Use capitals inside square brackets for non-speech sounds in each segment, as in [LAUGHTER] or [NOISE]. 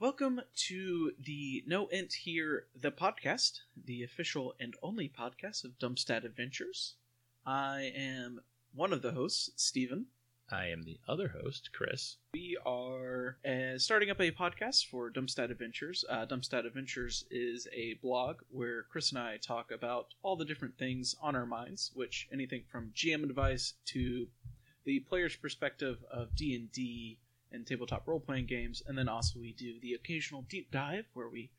Welcome to the No Ent Here, the podcast, the official and only podcast of Dumpstat Adventures. I am one of the hosts, Stephen. I am the other host, Chris. We are uh, starting up a podcast for Dumpstat Adventures. Uh, Dumpstat Adventures is a blog where Chris and I talk about all the different things on our minds, which anything from GM advice to the player's perspective of D and D and tabletop role playing games, and then also we do the occasional deep dive where we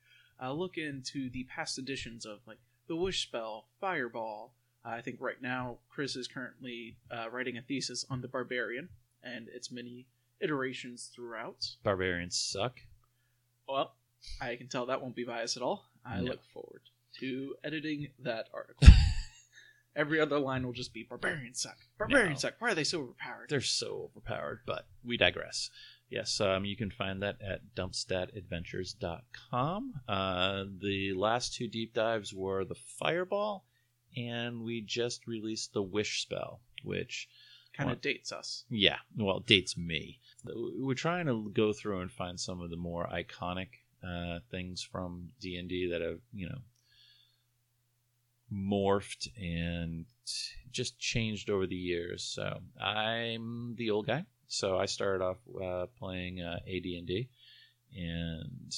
uh, look into the past editions of like the Wish Spell, Fireball. Uh, I think right now Chris is currently uh, writing a thesis on the Barbarian and its many iterations throughout. Barbarians suck. Well, I can tell that won't be biased at all. I No. look forward to editing that article. [LAUGHS] Every other line will just be Barbarians suck. Barbarians No. suck. Why are they so overpowered? They're so overpowered, but we digress. Yes, um, you can find that at dumpstatadventures.com. Uh, the last two deep dives were the Fireball, and we just released the Wish spell, which, kind of What? dates us. yeah, well, dates me. We're trying to go through and find some of the more iconic uh, things from D&D that have, you know, morphed and just changed over the years. So I'm the old guy. So I started off uh, playing uh, AD&D, and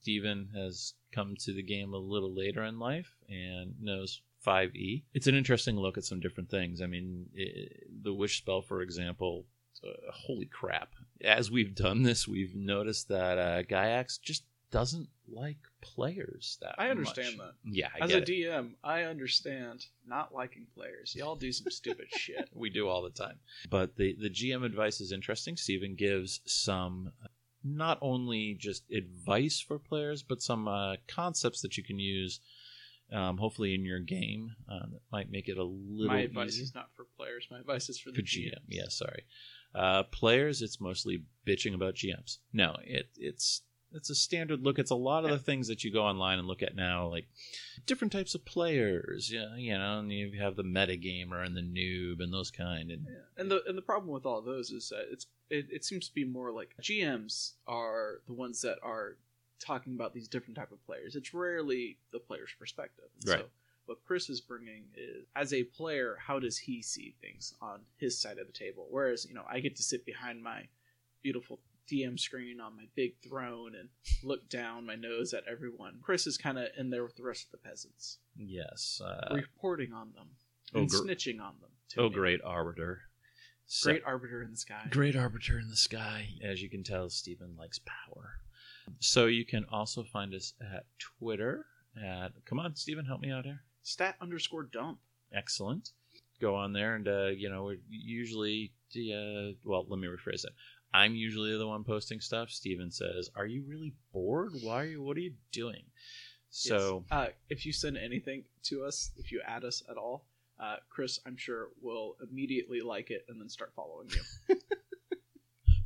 Steven has come to the game a little later in life and knows 5e. It's an interesting look at some different things. I mean, i the wish spell, for example. Uh, holy crap! As we've done this, we've noticed that uh, Gygax just doesn't like players that I understand much. that. Yeah, I As a it. DM, I understand not liking players. Y'all do some stupid [LAUGHS] shit. we do all the time. But the the GM advice is interesting. Steven gives some not only just advice for players, but some uh, concepts that you can use. Um, hopefully in your game uh, that might make it a little My advice easier. is not for players. My advice is for the for GM. GMs. Yeah, sorry. Uh, players, it's mostly bitching about GMs. No, it it's it's a standard look. It's a lot of the things that you go online and look at now, like different types of players. Yeah, you know, and you have the metagamer and the noob and those kind. And. And the and the problem with all those is that it's it, it seems to be more like GMs are the ones that are talking about these different type of players. It's rarely the player's perspective. And Right. So what Chris is bringing is as a player, how does he see things on his side of the table? Whereas you know I get to sit behind my beautiful DM screen on my big throne and look down my nose at everyone. Chris is kind of in there with the rest of the peasants, yes, uh, reporting on them oh, and gr- snitching on them. to oh, me. great arbiter. So- Great arbiter in the sky. Great arbiter in the sky. As you can tell, Stephen likes power. So you can also find us at Twitter at come on, Stephen, help me out here. Stat underscore dump. Excellent. Go on there and uh, you know, we're usually uh, well, let me rephrase that. I'm usually the one posting stuff. Stephen says, "Are you really bored? Why are you what are you doing?" So, Yes. uh, if you send anything to us, if you add us at all, uh, Chris, I'm sure will immediately like it and then start following you. [LAUGHS]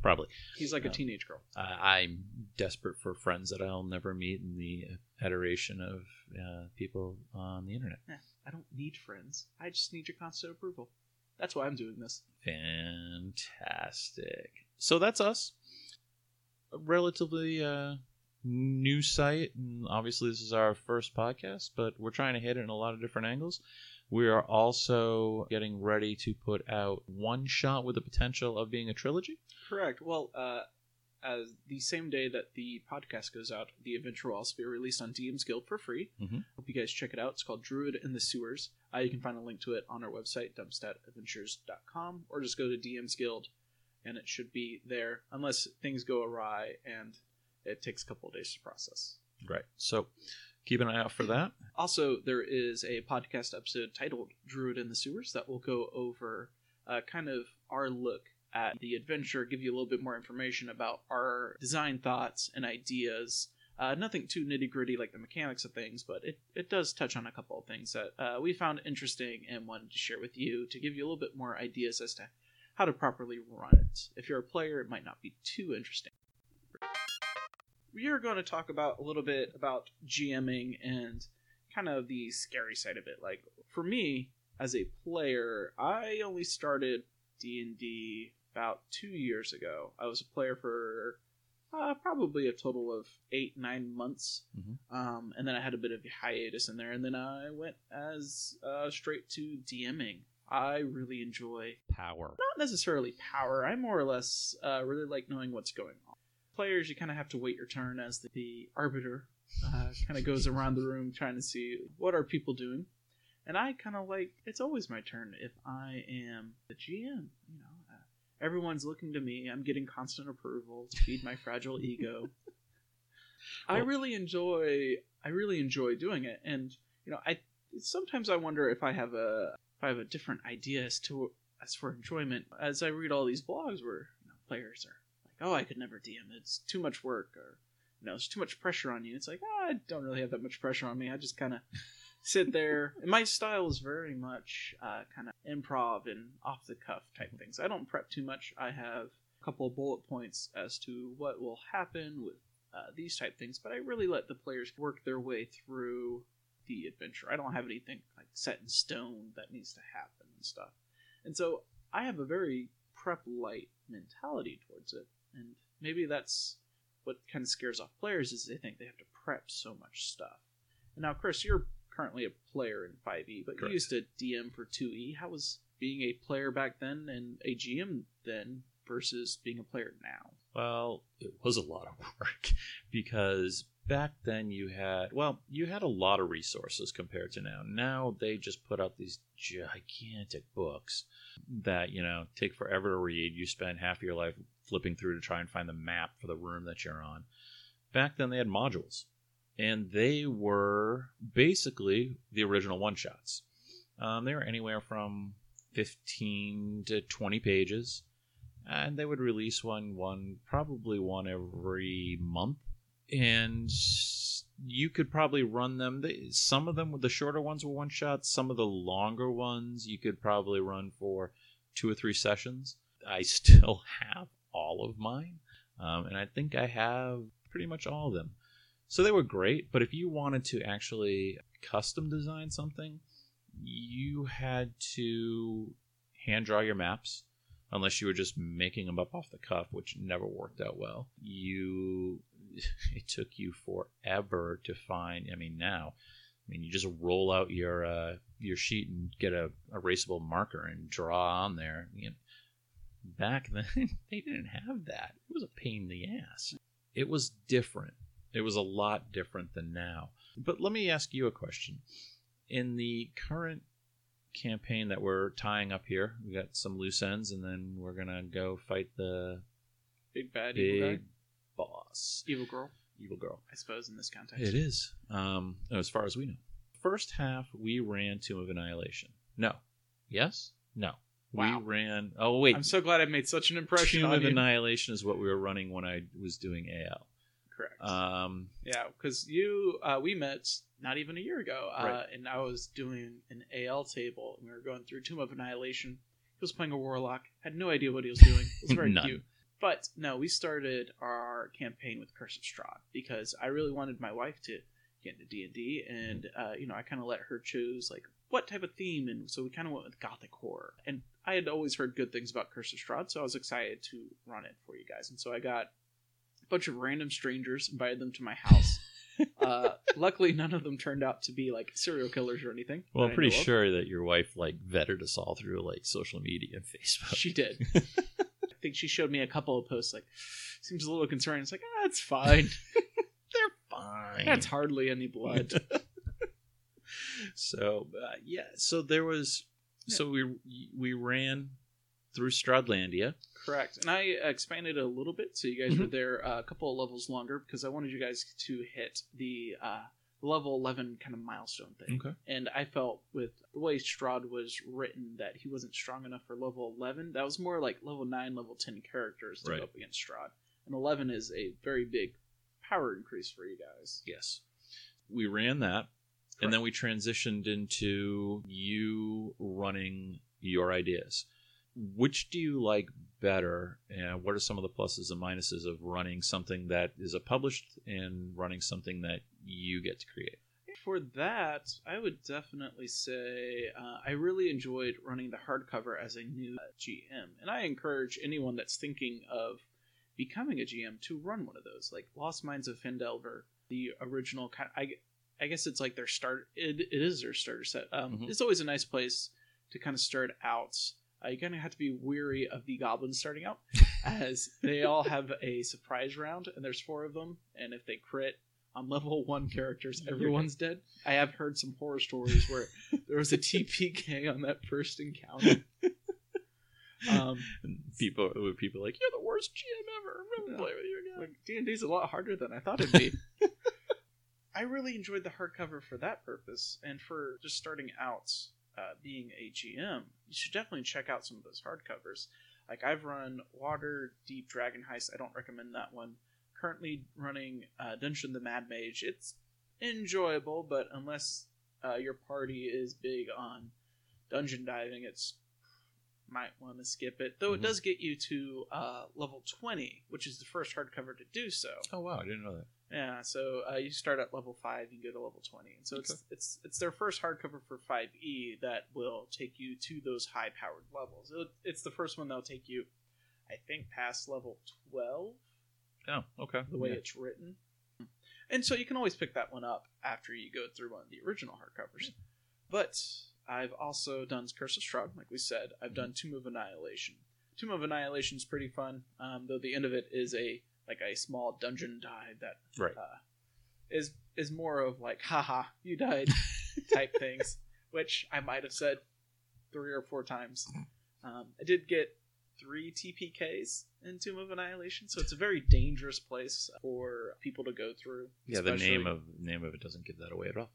probably He's like a Um, teenage girl. uh, I'm desperate for friends that I'll never meet in the adoration of uh, people on the internet. I don't need friends. I just need your constant approval. That's why I'm doing this. Fantastic. So that's us. A relatively uh, new site, and obviously this is our first podcast, but we're trying to hit it in a lot of different angles. We are also getting ready to put out one shot with the potential of being a trilogy. Correct. Well, uh, as the same day that the podcast goes out, the adventure will also be released on DM's Guild for free. Mhm. Hope you guys check it out. It's called Druid in the Sewers. Uh, you can find a link to it on our website, dumpstatadventures.com, or just go to DM's Guild, and it should be there, unless things go awry and it takes a couple of days to process. Right. So keep an eye out for that. [CLEARS THROAT] Also, there is a podcast episode titled Druid in the Sewers that will go over uh, kind of our look at the adventure, give you a little bit more information about our design thoughts and ideas. Uh, nothing too nitty gritty like the mechanics of things, but it, it does touch on a couple of things that uh, we found interesting and wanted to share with you to give you a little bit more ideas as to how to properly run it. If you're a player, it might not be too interesting. We are going to talk about a little bit about GMing and kind of the scary side of it. Like for me as a player, I only started D and D about two years ago. I was a player for uh, probably a total of eight nine months, Mhm. um, and then I had a bit of a hiatus in there, and then I went as uh, straight to DMing. I really enjoy Power. not necessarily power. I more or less uh, really like knowing what's going on. Players, you kind of have to wait your turn as the, the arbiter uh, kind of goes around the room trying to see what are people doing. And I kind of like it's always my turn if I am the GM. You know, uh, everyone's looking to me. I'm getting constant approval to feed my fragile ego. [LAUGHS] I really enjoy. I really enjoy doing it, and you know, I sometimes I wonder if I have a I have a different idea as to as for enjoyment. As I read all these blogs where you know, players are like, "Oh, I could never DM. It's too much work," or you know, there's too much pressure on you. It's like, oh, I don't really have that much pressure on me. I just kind of [LAUGHS] sit there. And my style is very much uh, kind of improv and off the cuff type things. I don't prep too much. I have a couple of bullet points as to what will happen with uh, these type things, but I really let the players work their way through the adventure. I don't have anything set in stone that needs to happen and stuff. And so I have a very prep light mentality towards it, and maybe that's what kind of scares off players is they think they have to prep so much stuff. And now, Chris, you're currently a player in 5e, but Correct. you used to DM for 2e. How was being a player back then and a GM then versus being a player now? Well, it was a lot of work [LAUGHS] because back then you had, well, you had a lot of resources compared to now. Now they just put out these gigantic books that, you know, take forever to read. You spend half your life flipping through to try and find the map for the room that you're on. Back then they had modules, and they were basically the original one shots. Um, they were anywhere from 15 to 20 pages and they would release one one probably one every month and you could probably run them. Some of them the shorter ones were one shots some of the longer ones you could probably run for two or three sessions. I [LAUGHS] still have all of mine um, and i think i have pretty much all of them. So they were great but if you wanted to actually custom design something you had to hand draw your maps unless you were just making them up off the cuff, which never worked out well. You, [LAUGHS] it took you forever to find. I mean, now, I mean, you just roll out your uh, your sheet and get a erasable marker and draw on there. You know, back [LAUGHS] then, they didn't have that. It was a pain in the ass. It was different. It was a lot different than now. But let me ask you a question. In the current campaign that we're tying up here. We got some loose ends, and then we're gonna go fight the Big bad big boss, evil girl, evil girl. I suppose in this context. It is, um, as far as we know. First half, we ran Tomb of Annihilation. No, yes, no. Wow. We ran. Oh wait, I'm so glad I made such an impression Tomb on of you. Annihilation is what we were running when I was doing AL. Correct. Um, Yeah, because you, uh, we met not even a year ago, uh, Right. and I was doing an AL table, and we were going through Tomb of Annihilation. He was playing a warlock, had no idea what he was doing. It was very [LAUGHS] None. cute. But no, we started our campaign with Curse of Strahd because I really wanted my wife to get into D and D, and uh, you know, I kind of let her choose like what type of theme, and so we kind of went with gothic horror. And I had always heard good things about Curse of Strahd, so I was excited to run it for you guys. And so I got a bunch of random strangers, invited them to my house. [LAUGHS] uh, luckily, none of them turned out to be like serial killers or anything. well, I'm pretty sure that your wife like vetted us all through like social media and Facebook. she did. [LAUGHS] I think she showed me a couple of posts like seems a little concerned. It's like ah, it's fine. [LAUGHS] They're fine. That's hardly any blood. [LAUGHS] so uh, yeah, so there was, so we we ran through Strahdlandia. Correct. And I expanded a little bit, so you guys Mm-hmm. were there uh, a couple of levels longer because I wanted you guys to hit the uh, level 11 kind of milestone thing. Okay. And I felt with the way Strahd was written that he wasn't strong enough for level 11. That was more like level 9, level 10 characters to Right. go up against Strahd. And 11 is a very big power increase for you guys. Yes, we ran that, and then we transitioned into you running your ideas. Which do you like better? And what are some of the pluses and minuses of running something that is a published and running something that you get to create? For that, I would definitely say uh, I really enjoyed running the hardcover as a new uh, GM, and I encourage anyone that's thinking of becoming a GM to run one of those, like Lost Mines of Phandelver, the original kind. I I guess it's like their start. It, it is their starter set. Um, Mhm. It's always a nice place to kind of start out. Uh, you kind of have to be weary of the goblins starting out, [LAUGHS] as they all have a surprise round, and there's four of them. And if they crit on level one characters, everyone's dead. I have heard some horror stories where [LAUGHS] there was a TPK on that first encounter. [LAUGHS] Um, And people, people like, you're the worst GM ever. I'm Yeah. gonna play with you again. like D and D's a lot harder than I thought it'd be. [LAUGHS] I really enjoyed the hardcover for that purpose, and for just starting out uh, being a GM, you should definitely check out some of those hardcovers. Like I've run Water Deep Dragon Heist. I don't recommend that one. Currently running uh, Dungeon the Mad Mage. It's enjoyable, but unless uh, your party is big on dungeon diving, it's might want to skip it. Though it Mhm. does get you to uh, level twenty, which is the first hardcover to do so. oh wow, I didn't know that. Yeah, so uh, you start at level five, you go to level twenty, and so it's it's it's their first hardcover for five E that will take you to those high powered levels. It, it's the first one that'll take you, I think, past level twelve, Oh, okay. the way Yeah. it's written. And so you can always pick that one up after you go through one of the original hardcovers. But I've also done Curse of Strahd, like we said. I've done Tomb of Annihilation. Tomb of Annihilation is pretty fun, um, though the end of it is a like a small dungeon dive that Right. uh, is is more of like haha you died [LAUGHS] type things, which I might have said three or four times. Um, I did get three TPKs in Tomb of Annihilation, so it's a very dangerous place for people to go through. Yeah, the especially- name of name of it doesn't give that away at all.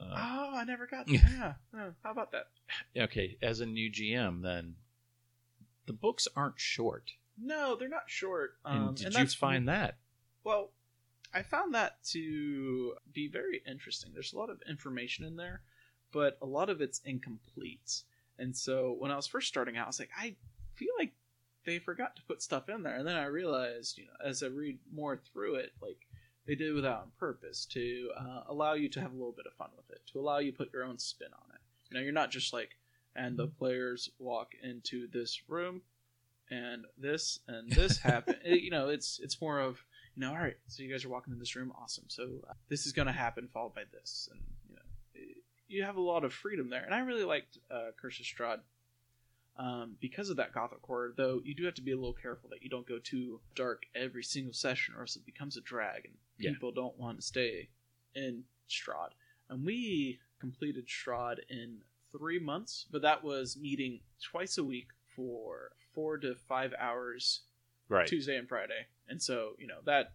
Uh, Oh, I never got [LAUGHS] that. Yeah. Oh, how about that? okay, as a new GM, then the books aren't short. No, they're not short. And Um, did you that's find that? Well, I found that to be very interesting. There's a lot of information in there, but a lot of it's incomplete. And so when I was first starting out, I was like, I feel like they forgot to put stuff in there. And then I realized, you know, as I read more through it, like they did without on purpose to uh, allow you to have a little bit of fun with it, to allow you to put your own spin on it. You know, you're not just like, and the players walk into this room, and this and this [LAUGHS] happen. It- you know, it's it's more of you know, all right, so you guys are walking in this room, awesome. So uh, this is going to happen, followed by this, and you know, it- you have a lot of freedom there. And I really liked uh, Curse of Strahd um, because of that gothic horror. Though you do have to be a little careful that you don't go too dark every single session, or else it becomes a drag, and Yeah. people don't want to stay in Strahd. And we completed Strahd in three months, but that was meeting twice a week for four to five hours Right. Tuesday and Friday. And so, you know, that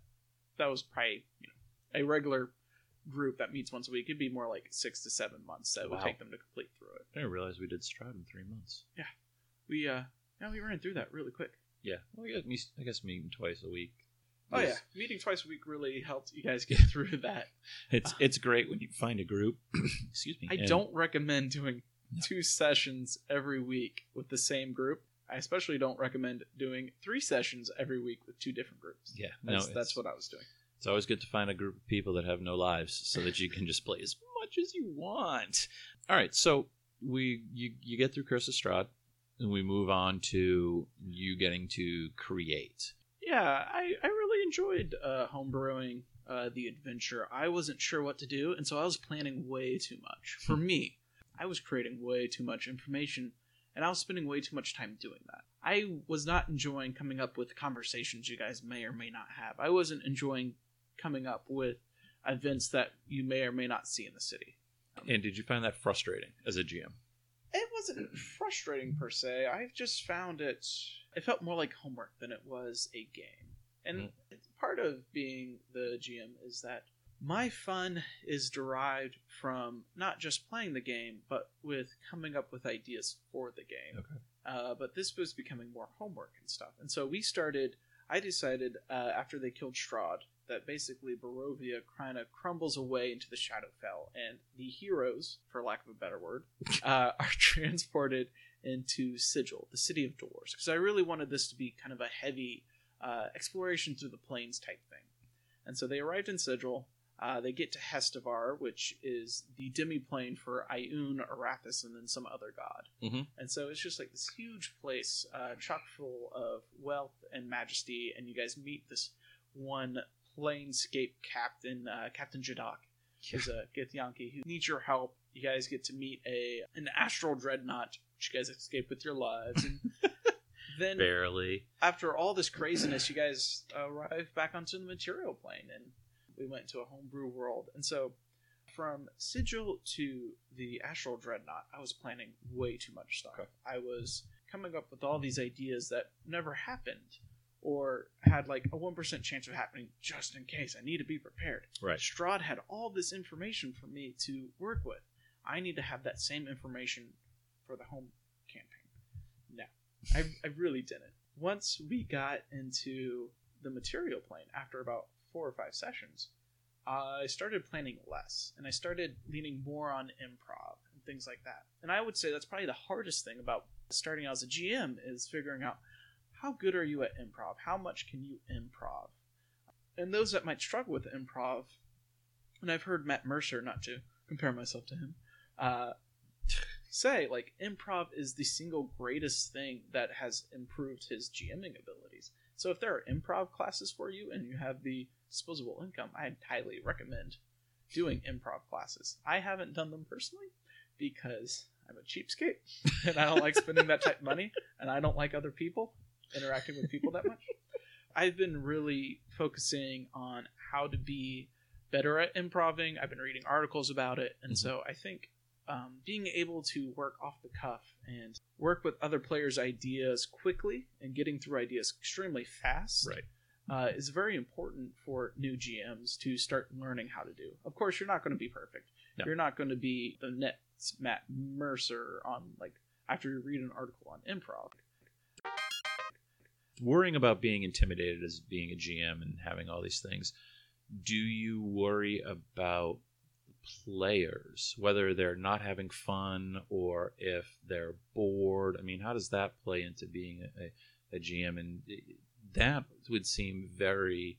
that was probably, you know, a regular group that meets once a week. It'd be more like six to seven months that would take them to complete through it. I didn't realize we did Strahd in three months. We uh yeah, we ran through that really quick. Yeah. Well, I guess, me- I guess meeting twice a week. Oh yeah. Meeting twice a week really helped you guys [LAUGHS] get through that. It's it's great when you find a group. [CLEARS THROAT] excuse me. I and- don't recommend doing two sessions every week with the same group. I especially don't recommend doing three sessions every week with two different groups. Yeah. That's, no, that's what I was doing. It's always good to find a group of people that have no lives, so that you can just play as much as you want. All right, so we you you get through Curse of Strahd, we move on to you getting to create. Yeah, I, I really enjoyed uh, homebrewing uh, the adventure. I wasn't sure what to do, and so I was planning way too much. For me, I was creating way too much information, and I was spending way too much time doing that. I was not enjoying coming up with conversations you guys may or may not have. I wasn't enjoying coming up with events that you may or may not see in the city. And did you find that frustrating as a GM? Wasn't frustrating per se. I've just found it. It felt more like homework than it was a game. And Mm. part of being the GM is that my fun is derived from not just playing the game, but with coming up with ideas for the game. Okay. Uh, but this was becoming more homework and stuff. And so we started. I decided uh, after they killed Strahd that basically Barovia kind of crumbles away into the Shadowfell, and the heroes, for lack of a better word, [LAUGHS] uh, are [LAUGHS] transported into Sigil, the city of doors, because I really wanted this to be kind of a heavy uh, exploration through the planes type thing. And so they arrived in Sigil. Uh, they get to Hestavar, which is the demiplane for Ioun, Erathis, and then some other god. Mhm. And so it's just like this huge place, uh, chock full of wealth and majesty. And you guys meet this one planescape captain, uh, Captain Jadak, who's a Githyanki who needs your help. You guys get to meet a an astral dreadnought, which you guys escape with your lives. And [LAUGHS] then Barely. after all this craziness, you guys arrive back onto the material plane, and we went to a homebrew world. And so, from Sigil to the Astral Dreadnought, I was planning way too much stuff. I was coming up with all these ideas that never happened, or had like a one percent chance of happening, just in case. I need to be prepared. Right. Strahd had all this information for me to work with. I need to have that same information for the home campaign. No, I, I really didn't. Once we got into the material plane, after about four or five sessions, I started planning less and I started leaning more on improv and things like that. And I would say that's probably the hardest thing about starting out as a GM is figuring out how good are you at improv? How much can you improv? And those that might struggle with improv, and I've heard Matt Mercer, not to compare myself to him, uh, [LAUGHS] say like improv is the single greatest thing that has improved his GMing abilities. So if there are improv classes for you and you have the disposable income, I'd highly recommend doing improv classes. I haven't done them personally because I'm a cheapskate [LAUGHS] and I don't like spending that type of money and I don't like other people interacting with people that much. [LAUGHS] I've been really focusing on how to be better at improving. I've been reading articles about it, and Mhm. so I think um, being able to work off the cuff and work with other players' ideas quickly and getting through ideas extremely fast Right. uh, is very important for new GMs to start learning how to do. Of course, you're not going to be perfect. No. You're not going to be the next Matt Mercer on like after you read an article on improv. Worrying about being intimidated as being a GM and having all these things, do you worry about players, whether they're not having fun or if they're bored? I mean, how does that play into being a, a, GM? And that would seem very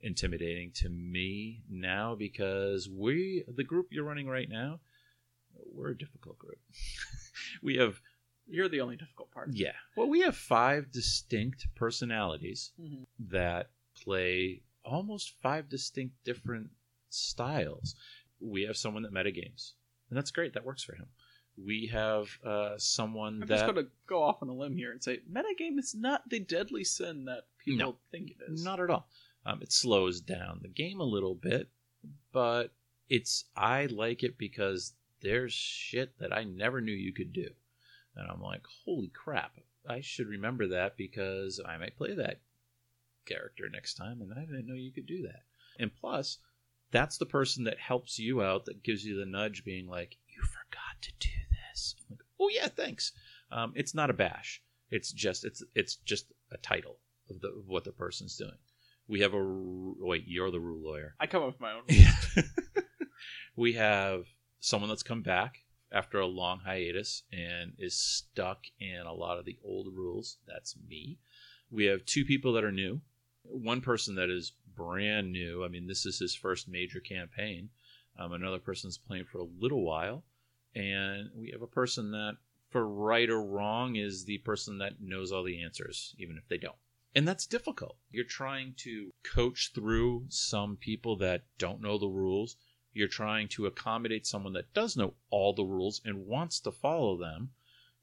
intimidating to me now because we, the group you're running right now, we're a difficult group. [LAUGHS] we have You're the only difficult part. yeah. Well, we have five distinct personalities Mhm. that play almost five distinct different styles. We have someone that metagames, and that's great. That works for him. We have uh, someone that I'm just going to go off on a limb here and say metagame is not the deadly sin that people No. think it is. not at all. Um, it slows down the game a little bit, but it's I like it because there's shit that I never knew you could do, and I'm like, holy crap! I should remember that because I might play that character next time, and I didn't know you could do that. And plus, that's the person that helps you out, that gives you the nudge, being like, you forgot to do this. I'm like, oh yeah, thanks. Um, it's not a bash. It's just it's it's just a title of, the, of what the person's doing. We have a wait. You're the rule lawyer. I come up with my own. [LAUGHS] we have someone that's come back after a long hiatus and is stuck in a lot of the old rules. That's me. We have two people that are new. One person that is brand new. I mean, this is his first major campaign. Um, another person's playing for a little while, and we have a person that, for right or wrong, is the person that knows all the answers, even if they don't. And that's difficult. You're trying to coach through some people that don't know the rules. You're trying to accommodate someone that does know all the rules and wants to follow them.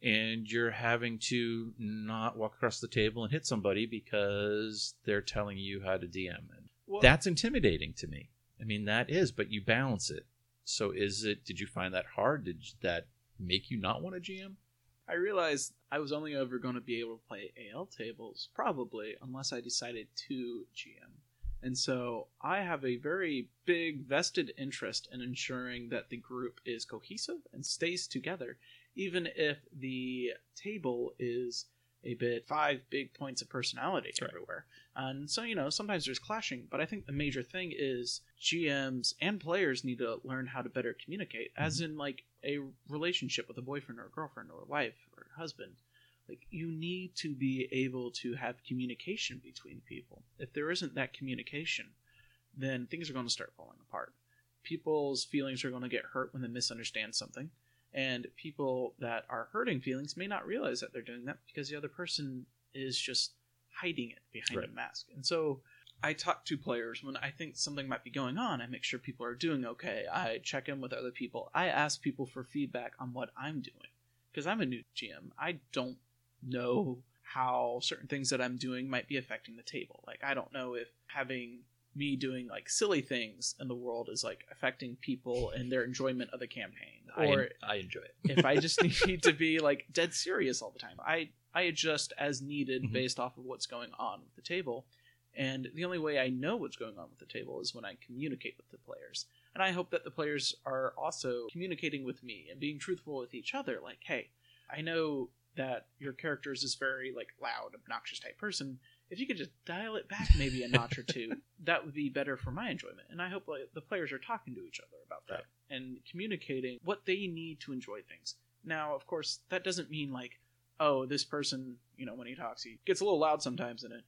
And you're having to not walk across the table and hit somebody because they're telling you how to DM. And Well, that's intimidating to me. I mean, that is, but you balance it. So is it, did you find that hard? Did that make you not want to GM? I realized I was only ever going to be able to play AL tables, probably, unless I decided to GM. And so I have a very big vested interest in ensuring that the group is cohesive and stays together, even if the table is a bit five big points of personality Right. everywhere. And so, you know, sometimes there's clashing, but I think the major thing is GMs and players need to learn how to better communicate, as mm-hmm. in like a relationship with a boyfriend or a girlfriend or a wife or a husband. Like, you need to be able to have communication between people. If there isn't that communication, then things are going to start falling apart. People's feelings are going to get hurt when they misunderstand something, and people that are hurting feelings may not realize that they're doing that because the other person is just hiding it behind Right. a mask. And so I talk to players when I think something might be going on. I make sure people are doing okay. I check in with other people. I ask people for feedback on what I'm doing because I'm a new GM. I don't know how certain things that I'm doing might be affecting the table. Like I don't know if having me doing like silly things in the world is like affecting people and their enjoyment of the campaign or I, I enjoy it. if I just [LAUGHS] need to be like dead serious all the time. I I adjust as needed Mhm. based off of what's going on with the table. And the only way I know what's going on with the table is when I communicate with the players. And I hope that the players are also communicating with me and being truthful with each other like, "Hey, I know that your character is this very like loud, obnoxious type person. If you could just dial it back maybe a notch or two, [LAUGHS] that would be better for my enjoyment." And I hope like, the players are talking to each other about that and communicating what they need to enjoy things. Now, of course, that doesn't mean like, oh, this person, you know, when he talks, he gets a little loud sometimes, and it,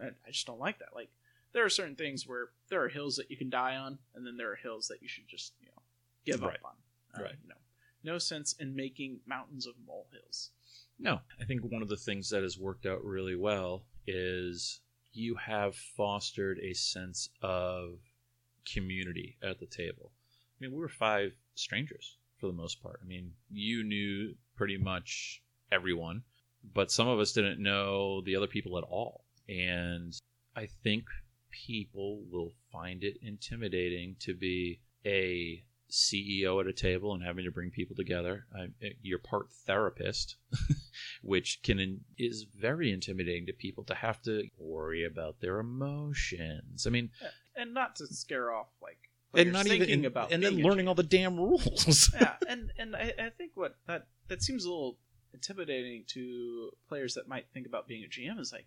I I just don't like that. Like, there are certain things where there are hills that you can die on, and then there are hills that you should just, you know, give Right. up on. Uh, Right. You know, no sense in making mountains of molehills. No, I think one of the things that has worked out really well is you have fostered a sense of community at the table. I mean, we were five strangers for the most part. I mean, you knew pretty much everyone, but some of us didn't know the other people at all. And I think people will find it intimidating to be a CEO at a table and having to bring people together. I, eh, you're part therapist, [LAUGHS] which can is very intimidating to people to have to worry about their emotions. I mean, And not to scare off, like, and not thinking even about and then learning all the damn rules. [LAUGHS] yeah, [LAUGHS] and and I, I think what that that seems a little intimidating to players that might think about being a GM is like,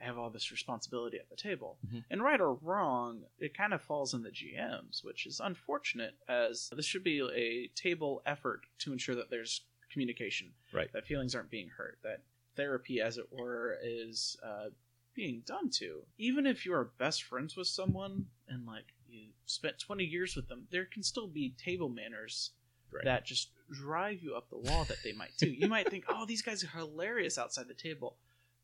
I have all this responsibility at the table, Mhm. and right or wrong, it kind of falls on the GMs, which is unfortunate. As this should be a table effort to ensure that there's communication, Right. That feelings aren't being hurt, that therapy, as it were, is uh, being done to. Even if you are best friends with someone and like you spent 20 years with them, there can still be table manners Right. that just drive you up the wall that they might do. You might think, [LAUGHS] oh, these guys are hilarious outside the table,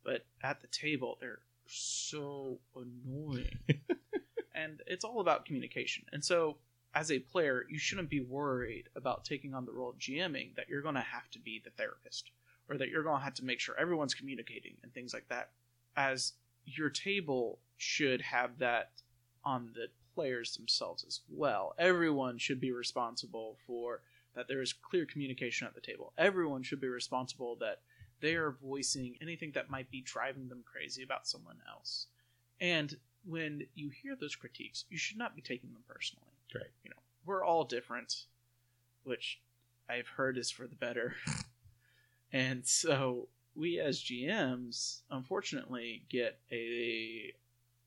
but at the table, they're so annoying. [LAUGHS] and it's all about communication. And so, as a player, you shouldn't be worried about taking on the role of GMing that you're going to have to be the therapist or that you're going to have to make sure everyone's communicating and things like that. As your table should have that on the players themselves as well. Everyone should be responsible for that there is clear communication at the table. Everyone should be responsible that they are voicing anything that might be driving them crazy about someone else. And when you hear those critiques, you should not be taking them personally. Right. You know, we're all different, which I've heard is for the better. [LAUGHS] and so we as GMs, unfortunately, get a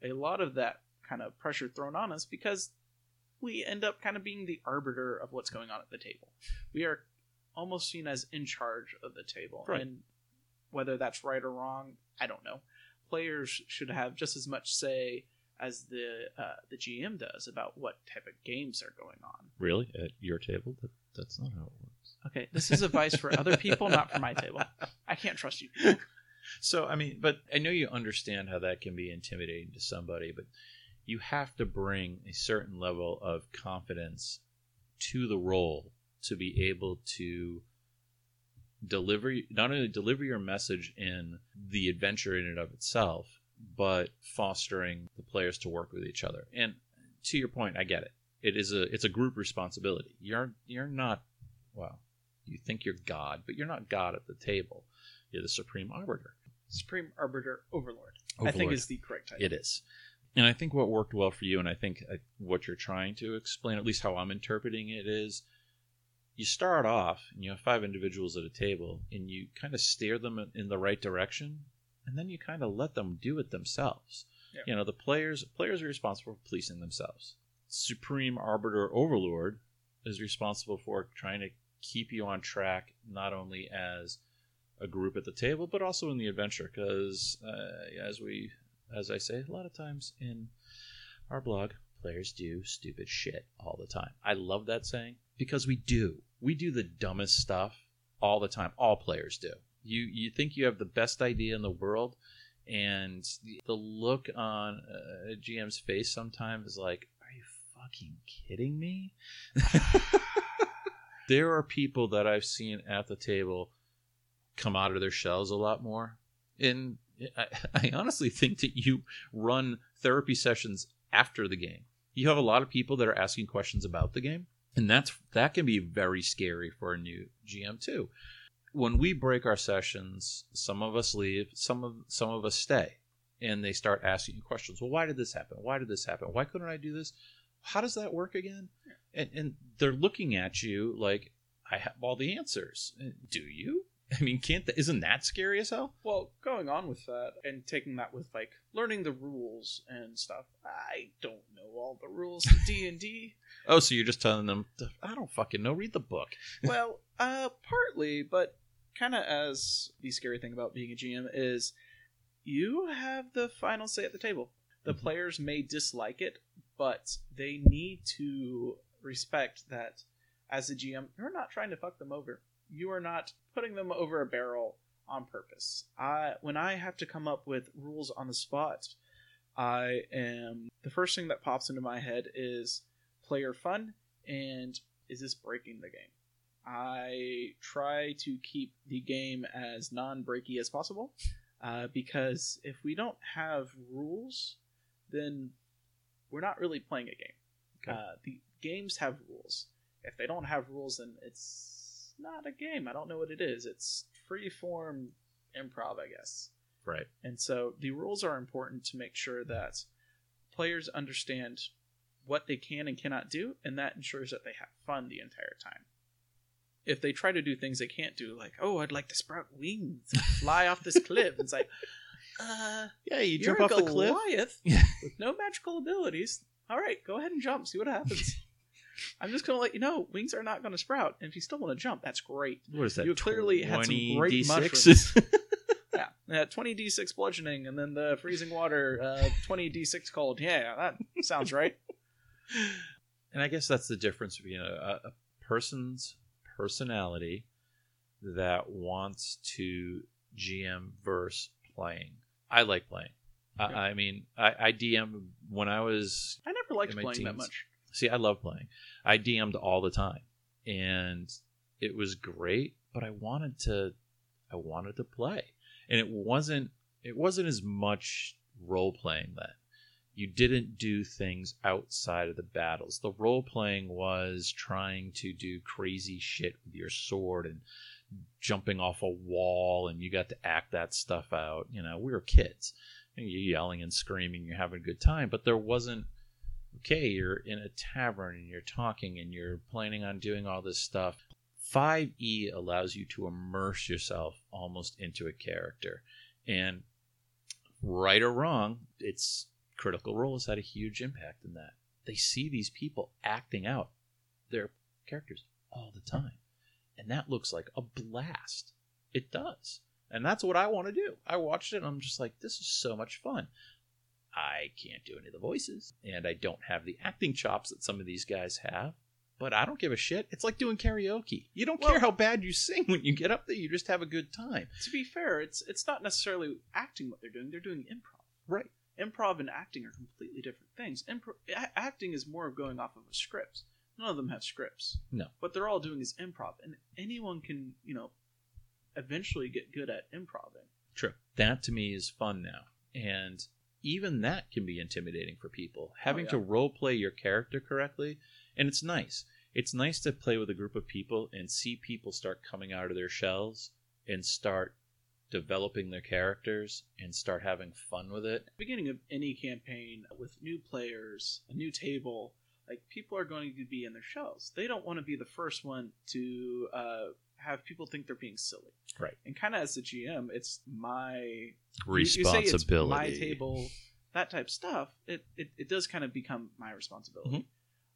a lot of that kind of pressure thrown on us because we end up kind of being the arbiter of what's going on at the table. We are almost seen as in charge of the table. Right. And whether that's right or wrong, I don't know. Players should have just as much say as the uh, the GM does about what type of games are going on. really, at your table, that, that's not how it works. Okay, this is advice for other people, not for my table. I can't trust you. people. [LAUGHS] So I mean, but I know you understand how that can be intimidating to somebody, but you have to bring a certain level of confidence to the role to be able to deliver not only deliver your message in the adventure in and of itself, but fostering the players to work with each other. And to your point, I get it. It is a it's a group responsibility. You're you're not well, you think you're God, but you're not God at the table. You're the supreme arbiter. Supreme Arbiter Overlord, I think is the correct title. It is. And I think what worked well for you, and I think uh, what you're trying to explain, at least how I'm interpreting it, is you start off and you have five individuals at a table and you kind of steer them in- the right direction and then you kind of let them do it themselves. Yeah. You know, the players players are responsible for policing themselves. Supreme Arbiter Overlord is responsible for trying to keep you on track not only as a group at the table but also in the adventure because uh, as we as I say a lot of times in our blog, players do stupid shit all the time. I love that saying because we do. We do the dumbest stuff all the time. All players do. You you think you have the best idea in the world, and the, the look on uh, a GM's face sometimes is like, "Are you fucking kidding me?" [LAUGHS] there are people that I've seen at the table come out of their shells a lot more, and I, I honestly think that you run therapy sessions after the game. You have a lot of people that are asking questions about the game, and that's that can be very scary for a new GM too. When we break our sessions, some of us leave, some of some of us stay, and they start asking you questions. Well, why did this happen? Why did this happen? Why couldn't I do this? How does that work again? And and they're looking at you like I have all the answers. Uh, do you? I mean, can't that, isn't that scary as hell? Well, going on with that and taking that with like learning the rules and stuff. I don't know all the rules of D and D. Oh, so you're just telling them I don't fucking know. Read the book. [LAUGHS] Well, uh, partly, but kind of as the scary thing about being a GM is you have the final say at the table. The Mhm. players may dislike it, but they need to respect that as a GM, you're not trying to fuck them over. You are not putting them over a barrel on purpose. I when I have to come up with rules on the spot, I am the first thing that pops into my head is player fun and is this breaking the game? I try to keep the game as non-breaky as possible uh, because if we don't have rules, then we're not really playing a game. Okay. Uh, the games have rules. If they don't have rules, then it's not a game. I don't know what it is. It's free form improv, I guess. Right. And so the rules are important to make sure that players understand what they can and cannot do, and that ensures that they have fun the entire time. If they try to do things they can't do, like, oh, I'd like to sprout wings and [LAUGHS] fly off this cliff, it's like, uh, Yeah, you jump off the cliff. [LAUGHS] Yeah. with no magical abilities. All right, go ahead and jump, see what happens. [LAUGHS] I'm just gonna let you know, wings are not gonna sprout, and if you still want to jump, that's great. What is that? You clearly had some great D6s? mushrooms. Yeah, 20 d6 bludgeoning, and then the freezing water, uh, 20 d6 cold. Yeah, that sounds right. And I guess that's the difference between a, a person's personality that wants to GM versus playing. I like playing. Yeah. I, I mean, I, I DM when I was. I never liked playing that much. See, I love playing. I DM'd all the time, and it was great. But I wanted to, I wanted to play, and it wasn't. It wasn't as much role playing then. You didn't do things outside of the battles. The role playing was trying to do crazy shit with your sword and jumping off a wall, and you got to act that stuff out. You know, we were kids. You're yelling and screaming, you're having a good time, but there wasn't okay, you're in a tavern and you're talking and you're planning on doing all this stuff. 5e allows you to immerse yourself almost into a character. And right or wrong, its critical role has had a huge impact in that. They see these people acting out their characters all the time. And that looks like a blast. It does. And that's what I want to do. I watched it and I'm just like, this is so much fun. I can't do any of the voices, and I don't have the acting chops that some of these guys have. But I don't give a shit. It's like doing karaoke. You don't Well- care how bad you sing when you get up there. You just have a good time. To be fair, it's it's not necessarily acting what they're doing. They're doing improv. Right. Improv and acting are completely different things. Impro- a- acting is more of going off of a script. None of them have scripts. No. What they're all doing is improv, and anyone can, you know, eventually get good at improving. True. That to me is fun now. And even that can be intimidating for people. Oh, Having yeah. to role play your character correctly, and it's nice. It's nice to play with a group of people and see people start coming out of their shells and start developing their characters and start having fun with it. beginning of any campaign with new players, a new table, like people are going to be in their shells. They don't want to be the first one to uh, have people think they're being silly. Right. And kind of as the GM, it's my you- you say it's Responsibility. my table, that type stuff. It it, it does kind of become my responsibility. Mhm.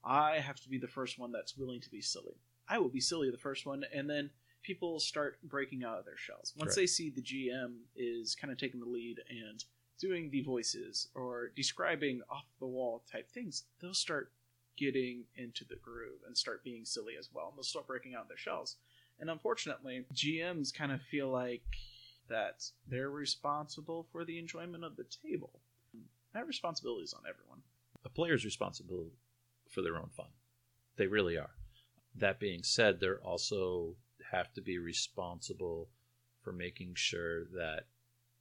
I have to be the first one that's willing to be silly. I will be silly the first one, and then people start breaking out of their shells once Correct. they see the GM is kind of taking the lead and doing the voices or describing off the wall type things, they'll start getting into the groove and start being silly as well. And they'll start breaking out of their shells. And unfortunately, GMs kind of feel like that they're responsible for the enjoyment of the table. That responsibility is on everyone. A player's responsible for their own fun. They really are. That being said, they're also have to be responsible for making sure that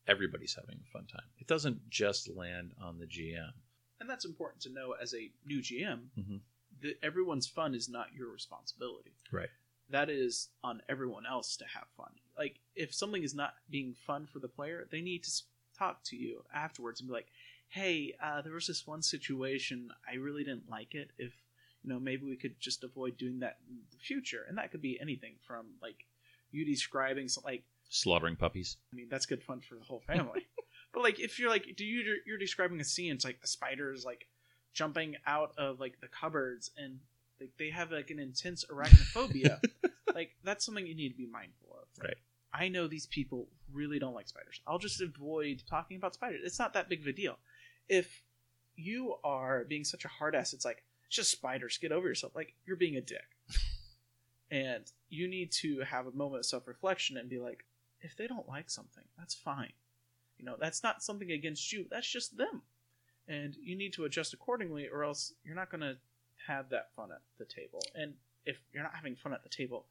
everybody's having a fun time. It doesn't just land on the GM. And that's important to know as a new GM. Mhm. That everyone's fun is not your responsibility. Right. That is on everyone else to have fun. Like if something is not being fun for the player, they need to talk to you afterwards and be like, "Hey, uh, there was this one situation. I really didn't like it. If you know, maybe we could just avoid doing that in the future." And that could be anything from like you describing some like Slaughtering puppies. I mean, that's good fun for the whole family. [LAUGHS] but like, if you're like, do you you're describing a scene? It's like the spiders like jumping out of like the cupboards, and like they have like an intense arachnophobia. [LAUGHS] like that's something you need to be mindful of. Right. I know these people really don't like spiders. I'll just avoid talking about spiders. It's not that big of a deal. If you are being such a hard ass, it's like it's just spiders. Get over yourself. Like you're being a dick. [LAUGHS] and you need to have a moment of self reflection and be like, if they don't like something, that's fine. You know, that's not something against you. That's just them. And you need to adjust accordingly, or else you're not going to have that fun at the table. And if you're not having fun at the table,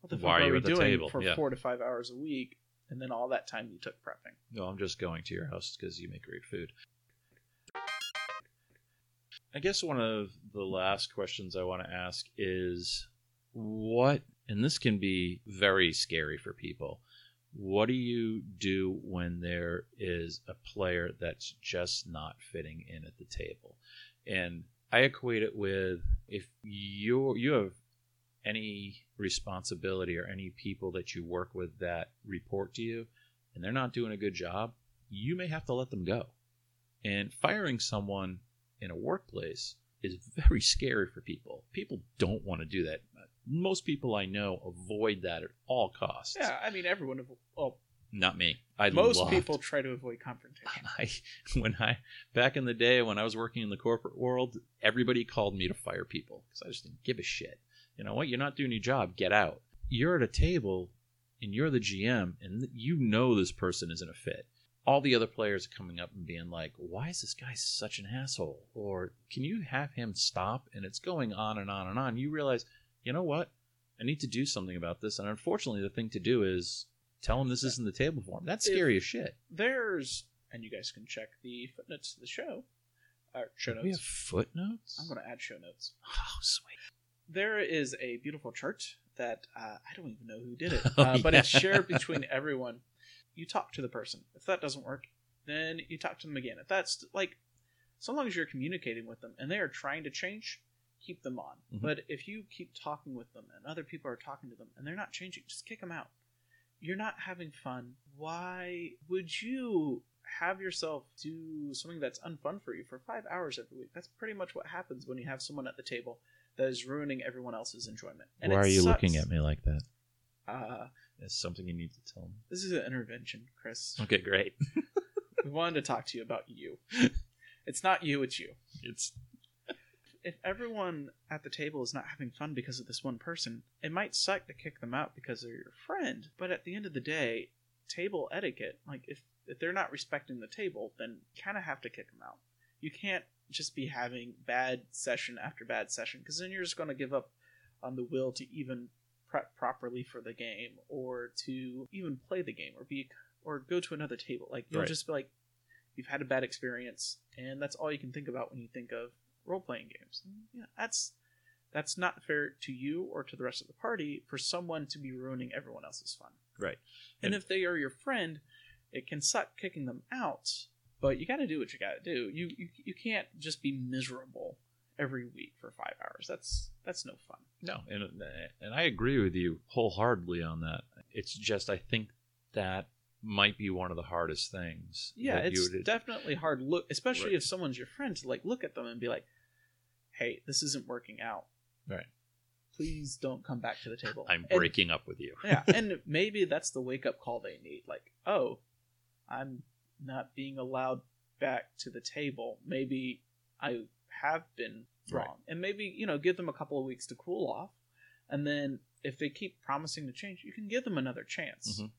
what the Why fuck are are, you we doing table? for Yeah. four to five hours a week? And then all that time you took prepping. No, I'm just going to your house because you make great food. I guess one of the last questions I want to ask is what, and this can be very scary for people. What do you do when there is a player that's just not fitting in at the table? And I equate it with if you you have any responsibility or any people that you work with that report to you and they're not doing a good job, you may have to let them go. And firing someone in a workplace is very scary for people. People don't want to do that. Most people I know avoid that at all costs. Yeah, I mean, everyone, well, Not me. I most loved- people try to avoid confrontation. [LAUGHS] I when I back in the day when I was working in the corporate world, everybody called me to fire people because I just didn't give a shit. You know what? You're not doing your job. Get out. You're at a table, and you're the GM, and you know this person isn't a fit. All the other players are coming up and being like, "Why is this guy such an asshole?" Or "Can you have him stop?" And it's going on and on and on. You realize, you know what? I need to do something about this. And unfortunately, the thing to do is tell him this isn't the table for him. That's If- scary as shit. There's, and you guys can check the footnotes to the show. Uh, show We have notes. footnotes. I'm going to add show notes. Oh, sweet. There is a beautiful chart that uh, I don't even know who did it, [LAUGHS] Oh, uh, but it's shared between everyone. You talk to the person. If that doesn't work, then you talk to them again. If that's like, so long as you're communicating with them and they are trying to change, keep them on. Mhm. But if you keep talking with them and other people are talking to them and they're not changing, just kick them out. You're not having fun. Why would you have yourself do something that's unfun for you for five hours every week? That's pretty much what happens when you have someone at the table that is ruining everyone else's enjoyment. And Why are you looking at me like that? Uh, It's something you need to tell me. this is an intervention, Chris. Okay, great. [LAUGHS] we wanted to talk to you about you. It's not you, it's you. It's If everyone at the table is not having fun because of this one person, it might suck to kick them out because they're your friend. But at the end of the day, table etiquette, like if, if they're not respecting the table, then kind of have to kick them out. You can't just be having bad session after bad session because then you're just going to give up on the will to even prep properly for the game or to even play the game or be or go to another table. Like you'll Right. just be like, you've had a bad experience, and that's all you can think about when you think of role playing games. And, Yeah, that's that's not fair to you or to the rest of the party for someone to be ruining everyone else's fun. right. And And- if they are your friend, it can suck kicking them out, but you got to do what you got to do. You, you you can't just be miserable every week for five hours. That's that's no fun. No, and and I agree with you wholeheartedly on that. It's just I think that might be one of the hardest things. Yeah, it's would- definitely hard. Look, especially Right. if someone's your friend, to like look at them and be like, "Hey, this isn't working out. Right. Please don't come back to the table." I'm And- breaking up with you. [LAUGHS] yeah, and [LAUGHS] maybe that's the wake up call they need. Like, oh, I'm not being allowed back to the table. Maybe I have been wrong. Right. And maybe, you know, give them a couple of weeks to cool off. And then if they keep promising to change, you can give them another chance. Mhm.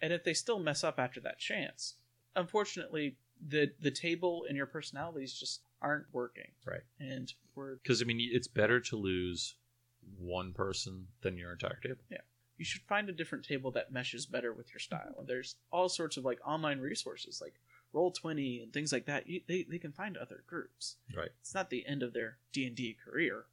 And if they still mess up after that chance, unfortunately, the the table and your personalities just aren't working. Right. And we're Because I mean, it's better to lose one person than your entire table. Yeah. You should find a different table that meshes better with your style. There's all sorts of like online resources like Roll Twenty and things like that. You, they they can find other groups. Right. It's not the end of their D and D career.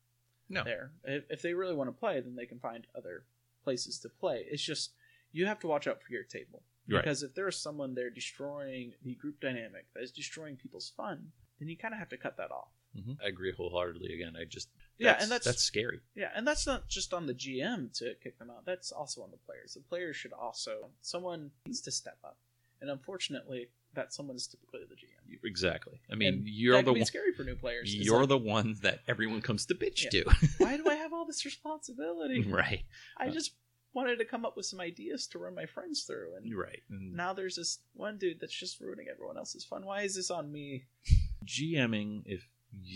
No. There, if, if they really want to play, then they can find other places to play. It's just you have to watch out for your table Right. because if there's someone there destroying the group dynamic that is destroying people's fun, then you kind of have to cut that off. hmm I agree wholeheartedly. Again, I just Yeah, and that's that's scary. Yeah, and that's not just on the GM to kick them out. That's also on the players. The players should also someone needs to step up, and unfortunately, that someone is typically the GM. Exactly. I mean, And you're the one. scary for new players. You're like, the one that everyone comes to bitch Yeah. to. [LAUGHS] why do I have all this [LAUGHS] responsibility? right. I uh, just wanted to come up with some ideas to run my friends through, and Right. And now there's this one dude that's just ruining everyone else's fun. Why is this on me? [LAUGHS] GMing, if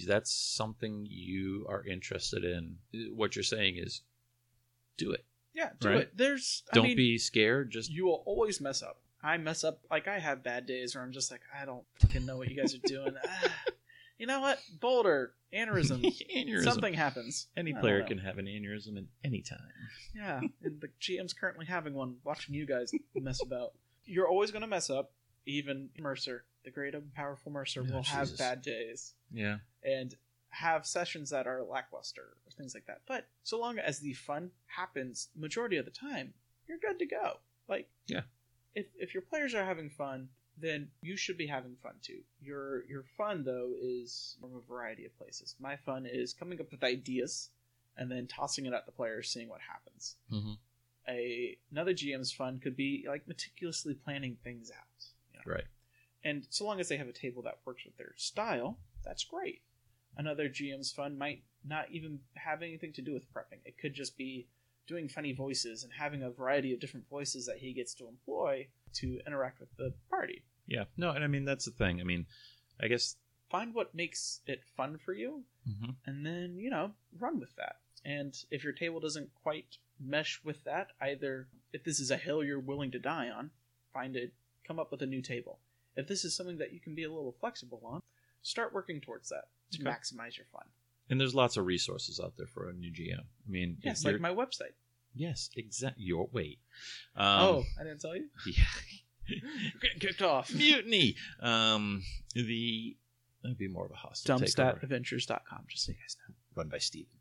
that's something you are interested in, uh, what you're saying is do it. Yeah, do Right. it. There's I Don't mean, be scared. Just you will always mess up. I mess up. Like I have bad days where I'm just like, I don't fucking know what you guys are doing. [LAUGHS] Ah, you know what? Boulder aneurysm. [LAUGHS] aneurysm. Something happens. Any I player can have an aneurysm at any time. Yeah, and the GM's currently having one. Watching you guys mess about. You're always going to mess up. Even Mercer, the great and powerful Mercer, Oh, will have bad days Yeah. and have sessions that are lackluster or things like that. But so long as the fun happens majority of the time, you're good to go. Like Yeah. If if your players are having fun, then you should be having fun too. Your your fun though is from a variety of places. My fun is coming up with ideas and then tossing it at the players, seeing what happens. Mhm. A another GM's fun could be like meticulously planning things out. you know? Right. And so long as they have a table that works with their style, that's great. Another GM's fun might not even have anything to do with prepping. It could just be doing funny voices and having a variety of different voices that he gets to employ to interact with the party. Yeah. No, and I mean that's the thing. I mean, I guess. Find what makes it fun for you mhm. and then, you know, run with that. And if your table doesn't quite mesh with that, either if this is a hill you're willing to die on, find it, come up with a new table. If this is something that you can be a little flexible on, start working towards that to Okay. maximize your fun. And there's lots of resources out there for a new GM. I mean, Yes, like my website. Yes, exactly. Your wait. Um, oh, I didn't tell you? [LAUGHS] yeah. You're getting kicked off. Mutiny. Um, the that'd be more of a hostile. Dumpstatadventures.com, just so you guys know. run by Steven.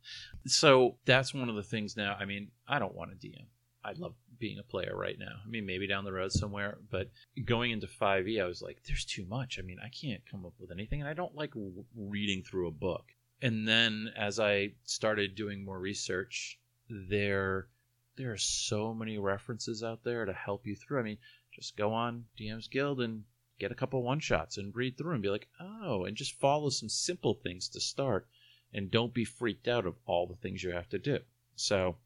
So that's one of the things now. I mean, I don't want to DM. I love being a player right now. I mean, maybe down the road somewhere, but going into 5e, I was like, there's too much. I mean, I can't come up with anything, and I don't like w- reading through a book. And then as I started doing more research, there there are so many references out there to help you through. I mean, just go on DM's Guild and get a couple one shots and read through and be like, oh, and just follow some simple things to start and don't be freaked out of all the things you have to do. So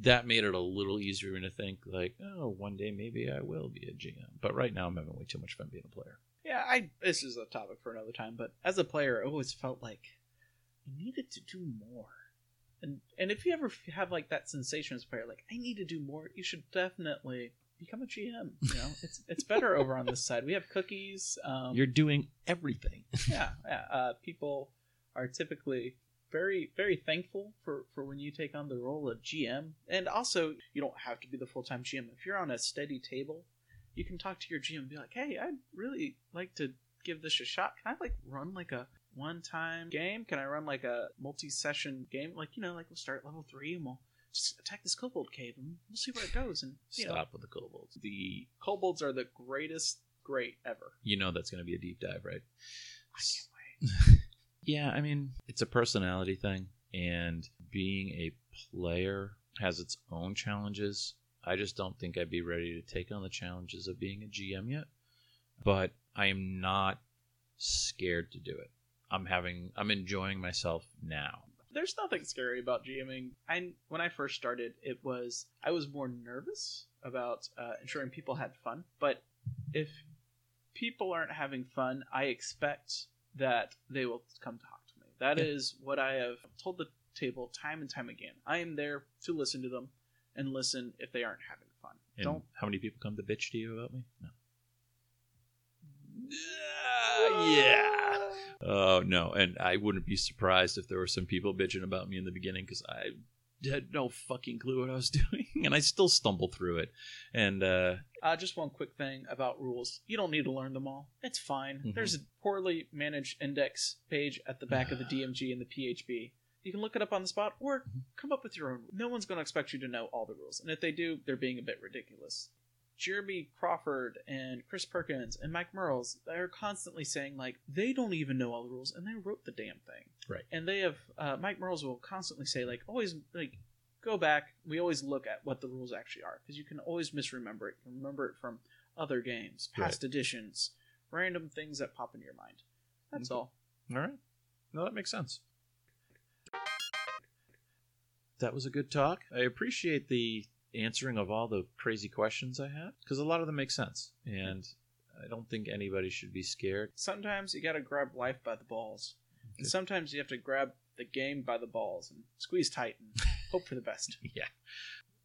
that made it a little easier to think like, oh, one day maybe I will be a GM. But right now I'm having way too much fun being a player. Yeah, I this is a topic for another time, but as a player, I always felt like I needed to do more. And and if you ever have like that sensation as a player, like I need to do more, you should definitely become a GM. You know, [LAUGHS] it's it's better over on this side. We have cookies. Um, You're doing everything. [LAUGHS] yeah, yeah. Uh, people are typically very very thankful for for when you take on the role of GM, and also you don't have to be the full time GM. If you're on a steady table, you can talk to your GM and be like, "Hey, I'd really like to give this a shot. Can I like run like a one time game? Can I run like a multi session game? Like you know, like we'll start at level three and we'll." Just attack this kobold cave and we'll see where it goes. And you know, Stop with the kobolds. The kobolds are the greatest great ever. you know that's going to be a deep dive, right? I can't wait. [LAUGHS] Yeah, I mean, it's a personality thing, and being a player has its own challenges. I just don't think I'd be ready to take on the challenges of being a GM yet, but I am not scared to do it. I'm having, I'm enjoying myself now. there's nothing scary about GMing. I when I first started, it was I was more nervous about uh, ensuring people had fun. But if people aren't having fun, I expect that they will come talk to me. That is Yeah. what I have told the table time and time again. I am there to listen to them and listen if they aren't having fun. And Don't. how many people come to bitch to you about me? No. Yeah. Oh no, and I wouldn't be surprised if there were some people bitching about me in the beginning because I had no fucking clue what I was [LAUGHS] doing, and I still stumble through it. And uh, Uh, just one quick thing about rules. You don't need to learn them all. It's fine. Mhm. There's a poorly managed index page at the back of the [SIGHS] DMG and the PHB. You can look it up on the spot or Mhm. come up with your own. No one's going to expect you to know all the rules. And if they do, they're being a bit ridiculous. Jeremy Crawford and Chris Perkins and Mike Mearls, they're constantly saying, like, they don't even know all the rules and they wrote the damn thing. Right. And they have, uh, Mike Mearls will constantly say, like, always, like, go back. We always look at what the rules actually are because you can always misremember it. You can remember it from other games, past editions, random things that pop into your mind. That's Okay. all. all right, no, that makes sense. That was a good talk. I appreciate the answering of all the crazy questions I had because a lot of them make sense, and I don't think anybody should be scared. Sometimes you got to grab life by the balls, Okay. and sometimes you have to grab the game by the balls and squeeze tight and [LAUGHS] hope for the best. yeah.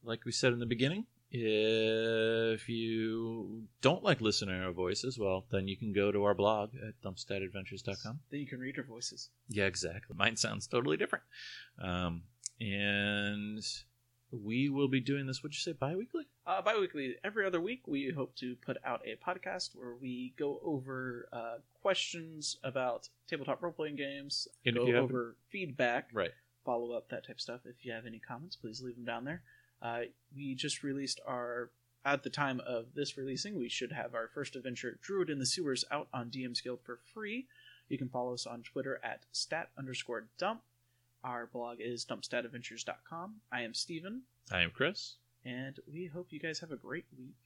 Like we said in the beginning, if you don't like listening to our voices, well, then you can go to our blog at dumpstatadventures.com. Then you can read our voices. Yeah, exactly. Mine sounds totally different. Um, and we will be doing this, would you say, bi weekly? Uh, bi-weekly, every other week, we hope to put out a podcast where we go over uh, questions about tabletop role-playing games, And go you have over feedback, Right. follow up, that type of stuff. If you have any comments, please leave them down there. Uh, we just released our. At the time of this releasing, we should have our first adventure, Druid in the Sewers, out on DM's Guild for free. You can follow us on Twitter at stat underscore dump. Our blog is dumpstatadventures.com. I am Steven, I am Chris. and we hope you guys have a great week.